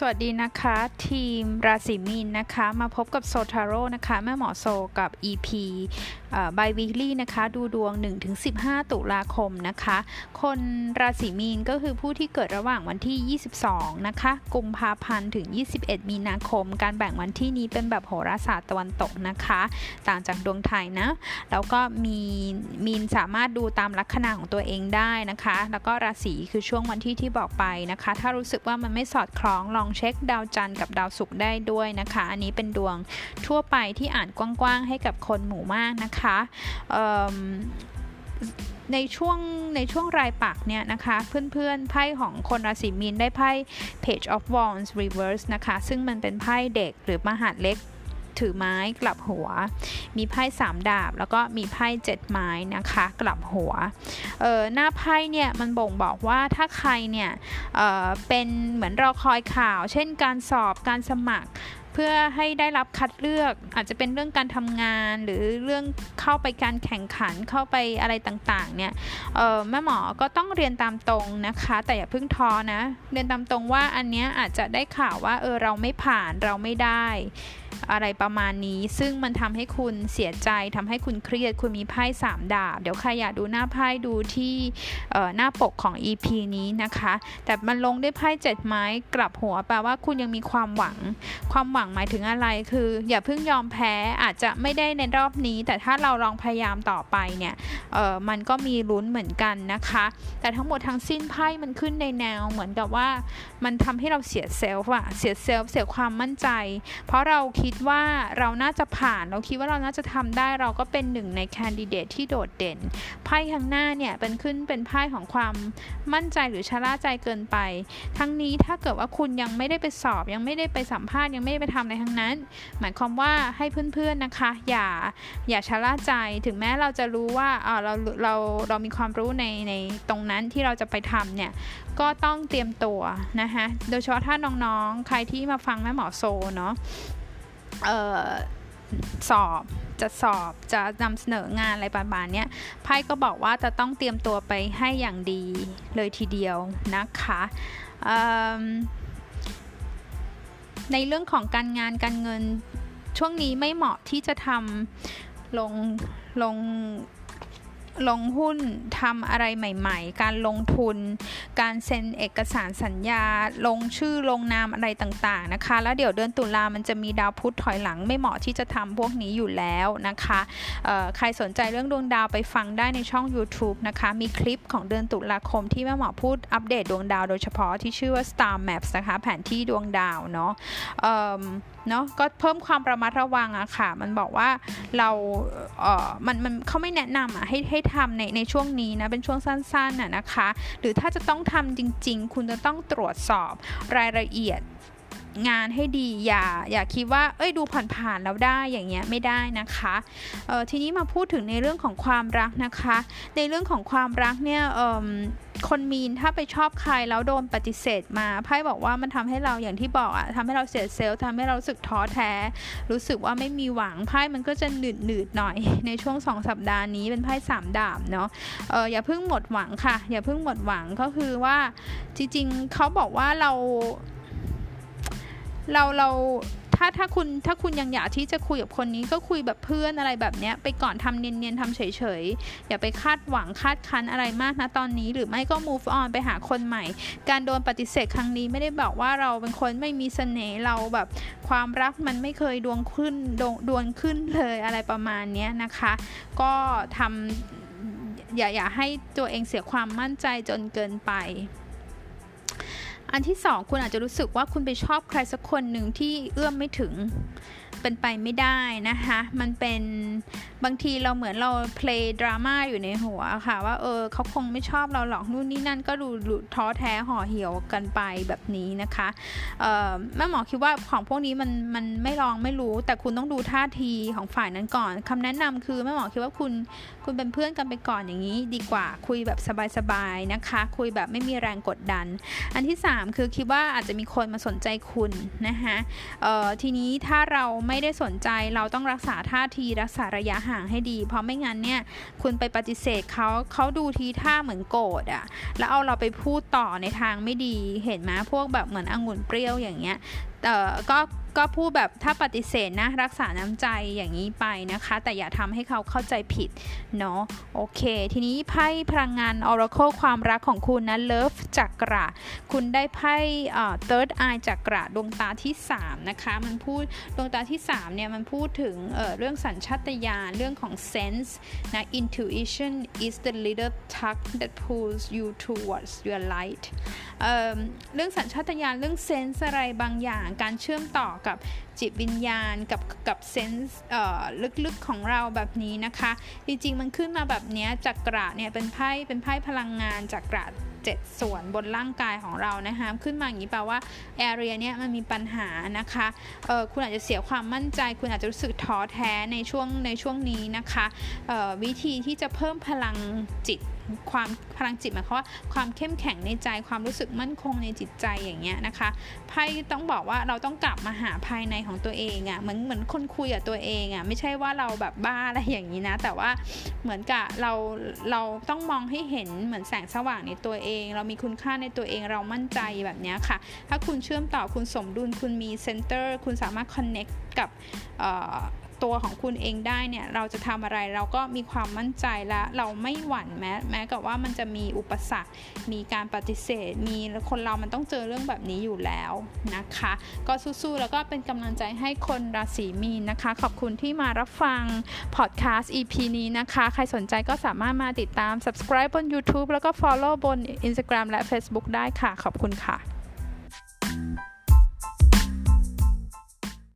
สวัสดีนะคะ ทีมราศีมีนนะคะ มาพบกับโซทาโร่นะคะ แม่หมอโซกับ EP บายวีคลี่นะคะ ดูดวง 1-15 ตุลาคมนะคะ คนราศีมีนก็คือผู้ที่เกิดระหว่างวันที่ 22 นะคะ กุมภาพันธ์ถึง 21 มีนาคม การแบ่งวันที่นี้เป็นแบบโหราศาสตร์ตะวันตกนะคะ ต่างจากดวงไทยนะ แล้วก็มีมีนสามารถดูตามลัคนาของตัวเองได้นะคะ แล้วก็ราศีคือช่วงวันที่ที่บอกไปนะคะ ถ้ารู้สึกว่ามันไม่สอดคล้องลองเช็คดาวจันทร์กับดาวศุกร์ได้ด้วยนะคะ อันนี้เป็นดวงทั่วไปที่อ่านกว้างๆให้กับคนหมู่มากนะคะในช่วงในช่วงรายปักเนี่ยนะคะ เพื่อนๆไพ่ของคนราศีมีนได้ไพ่ Page of Wands Reverse นะคะ ซึ่งมันเป็นไพ่เด็กหรือมหาดเล็ก ถือไม้กลับหัว มีไพ่สามดาบ แล้วก็มีไพ่เจ็ดไม้นะคะ กลับหัวเออหน้าไพ่เนี่ยมันบ่งบอกว่าถ้าใครเนี่ยเออเป็นเหมือนรอคอยข่าว เช่นการสอบการสมัครพื่อให้ได้รับคัดเลือกอาจจะเป็นเรื่องการทำงานหรือเรื่องเข้าไปการแข่งขันเข้าไปอะไรต่างๆเนี่ยแม่หมอก็ต้องเรียนตามตรงนะคะ แต่อย่าเพิ่งท้อนะ เรียนตามตรงว่าอันเนี้ยอาจจะได้ข่าวว่าเออเราไม่ผ่านเราไม่ได้ อะไรประมาณนี้ ซึ่งมันทำให้คุณเสียใจทำให้คุณเครียด คุณมีไพ่สามดาบ เดี๋ยวใครอยากดูหน้าไพ่ดูที่หน้าปกของ EP นี้นะคะ แต่มันลงด้วยไพ่เจ็ดไม้กลับหัวแปลว่าคุณยังมีความหวัง ความหวังหมายถึงอะไรคือ อย่าเพิ่งยอมแพ้อาจจะไม่ได้ในรอบนี้ แต่ถ้าเราลองพยายามต่อไปเนี่ยมันก็มีลุ้นเหมือนกันนะคะ แต่ทั้งหมดทั้งสิ้นไพ่มันขึ้นในแนวเหมือนกับว่า มันทำให้เราเสียเซลฟ์อะเสียเซลฟ์เสียความมั่นใจ เพราะเราคิดว่าเราน่าจะผ่าน เราคิดว่าเราน่าจะทำได้เราก็เป็นหนึ่งในแคนดิเดตที่โดดเด่น ไพ่ข้างหน้าเนี่ยเป็นขึ้นเป็นไพ่ของความมั่นใจหรือชะล่าใจเกินไป ทั้งนี้ถ้าเกิดว่าคุณยังไม่ได้ไปสอบ ยังไม่ได้ไปสัมภาษณ์ยังไม่ได้ไปทำอะไรทั้งนั้น หมายความว่าให้เพื่อนๆนะคะ อย่าอย่าชะล่าใจถึงแม้เราจะรู้ว่าเออเราเราเรามีความรู้ในในตรงนั้นที่เราจะไปทำเนี่ยก็ต้องเตรียมตัวนะคะโดยเฉพาะถ้าน้องๆ ใครที่มาฟังแม่หมอโซเนาะ สอบจะสอบจะนำเสนองานอะไรประมาณนี้ไพ่ก็บอกว่าจะต้องเตรียมตัวไปให้อย่างดีเลยทีเดียวนะคะในเรื่องของการงานการเงินช่วงนี้ไม่เหมาะที่จะทำลงลง ลงหุ้นทำอะไรใหม่ ๆ การลงทุน การเซ็นเอกสารสัญญา ลงชื่อลงนามอะไรต่างๆนะคะ แล้วเดี๋ยวเดือนตุลามันจะมีดาวพุธถอยหลังไม่เหมาะที่จะทำพวกนี้อยู่แล้วนะคะใครสนใจเรื่องดวงดาวไปฟังได้ในช่อง YouTube นะคะ มีคลิปของเดือนตุลาคมที่แม่หมอพูดอัปเดตดวงดาวโดยเฉพาะที่ชื่อว่า Star Maps นะคะ แผนที่ดวงดาวเนาะเนาะก็เพิ่มความระมัดระวังอะค่ะ มันบอกว่าเราเออมันมันเขาไม่แนะนำอะให้ให้ทำในในช่วงนี้นะเป็นช่วงสั้นๆน่ะนะคะ หรือถ้าจะต้องทำจริง ๆ คุณจะต้องตรวจสอบรายละเอียด งานให้ดีอย่าอย่าคิดว่าเอ้ยดูผ่านๆแล้วได้อย่างเงี้ยไม่ได้นะคะเออทีนี้มาพูดถึงในเรื่องของความรักนะคะ ในเรื่องของความรักเนี่ยเออคนมีนถ้าไปชอบใครแล้วโดนปฏิเสธมาไพ่บอกว่ามันทำให้เราอย่างที่บอกอะทำให้เราเสียเซลล์ทำให้เราสึกท้อแท้ รู้สึกว่าไม่มีหวังไพ่มันก็จะหนืดหนืดหน่อย ในช่วงสองสัปดาห์นี้เป็นไพ่สามดาบเนาะเอออย่าเพิ่งหมดหวังค่ะ อย่าเพิ่งหมดหวังก็คือว่าจริงๆเขาบอกว่าเรา เราเราถ้าถ้าคุณถ้าคุณยังอยากที่จะคุยกับคนนี้ก็คุยแบบเพื่อนอะไรแบบเนี้ยไปก่อนทำเนียนๆทำเฉยๆ อย่าไปคาดหวังคาดคันอะไรมากนะตอนนี้หรือไม่ก็ move on ไปหาคนใหม่ การโดนปฏิเสธครั้งนี้ไม่ได้บอกว่าเราเป็นคนไม่มีเสน่ห์เราแบบความรักมันไม่เคยดวงขึ้นดวงดวงขึ้นเลยอะไรประมาณนี้นะคะ ก็ทำอย่าอย่าให้ตัวเองเสียความมั่นใจจนเกินไป อันที่สองคุณอาจจะรู้สึกว่าคุณไปชอบใครสักคนหนึ่งที่เอื้อมไม่ถึงเป็นไปไม่ได้นะคะ มันเป็นบางทีเราเหมือนเราเพลย์ดราม่าอยู่ในหัวค่ะ ว่าเออเขาคงไม่ชอบเราหรอกนู่นนี่นั่นก็ดูท้อแท้ห่อเหี่ยวกันไปแบบนี้นะคะแม่หมอคิดว่าของพวกนี้มันมันไม่ลองไม่รู้ แต่คุณต้องดูท่าทีของฝ่ายนั้นก่อนคำแนะนำคือแม่หมอคิดว่าคุณคุณเป็นเพื่อนกันไปก่อนอย่างนี้ดีกว่าคุยแบบสบายๆนะคะ คุยแบบไม่มีแรงกดดัน อันที่3คือคิดว่าอาจจะมีคนมาสนใจคุณนะคะทีนี้ถ้าเราไม่ได้สนใจเราต้องรักษาท่าทีรักษาระยะห่างให้ดี เพราะไม่งั้นเนี่ยคุณไปปฏิเสธเขาเขาดูทีท่าเหมือนโกรธอะแล้วเอาเราไปพูดต่อในทางไม่ดีเห็นไหมพวกแบบเหมือนองุ่นเปรี้ยวอย่างเงี้ยแต่ก็ ก็พูดแบบถ้าปฏิเสธนะรักษาน้ำใจอย่างนี้ไปนะคะ แต่อย่าทำให้เขาเข้าใจผิดเนาะโอเค ทีนี้ไพ่พลังงาน Oracle ความรักของคุณนะ Love จักระ คุณได้ไพ่ Third Eye จักระดวงตาที่ 3 นะคะ มันพูดดวงตาที่ 3 เนี่ย มันพูดถึงเเรื่องสัญชาตญาณเรื่องของ sense นะ intuition is the little tug that pulls you towards your light เเรื่องสัญชาตญาณเรื่อง sense อะไรบางอย่างการเชื่อมต่อกับจิตวิญญาณกับกับเซนส์ลึกๆของเราแบบนี้นะคะ จริงๆมันขึ้นมาแบบนี้จักระเนี่ยเป็นไพ่เป็นไพ่พลังงานจักระ7ส่วนบนร่างกายของเรานะคะขึ้นมาอย่างนี้แปลว่าแอเรียเนี้ยมันมีปัญหานะคะเออคุณอาจจะเสียความมั่นใจ คุณอาจจะรู้สึกท้อแท้ในช่วงในช่วงนี้นะคะวิธีที่จะเพิ่มพลังจิต ความพลังจิตหมายความว่าความเข้มแข็งในใจความรู้สึกมั่นคงในจิตใจอย่างเงี้ยนะคะไพ่ต้องบอกว่าเราต้องกลับมาหาภายในของตัวเองอะ่ะเหมือนเหมือนคนคุยกับตัวเองอะ่ะไม่ใช่ว่าเราแบบบ้าอะไรอย่างนี้นะ แต่ว่าเหมือนกับเราเราต้องมองให้เห็นเหมือนแสงสว่างในตัวเอง เรามีคุณค่าในตัวเองเรามั่นใจแบบนี้ค่ะ ถ้าคุณเชื่อมต่อคุณสมดุลคุณมี center คุณสามารถ connectกับ ตัวของคุณเองได้เนี่ยเราจะทำอะไรเราก็มีความมั่นใจและเราไม่หวั่นแม้แม้กับว่ามันจะมีอุปสรรค มีการปฏิเสธ มีคนเรามันต้องเจอเรื่องแบบนี้อยู่แล้วนะคะ ก็สู้ๆแล้วก็เป็นกำลังใจให้คนราศีมีนนะคะ ขอบคุณที่มารับฟังพอดแคสต์ EP นี้นะคะ ใครสนใจก็สามารถมาติดตาม subscribe บน YouTube แล้วก็ follow บน Instagram และ Facebook ได้ค่ะ ขอบคุณค่ะ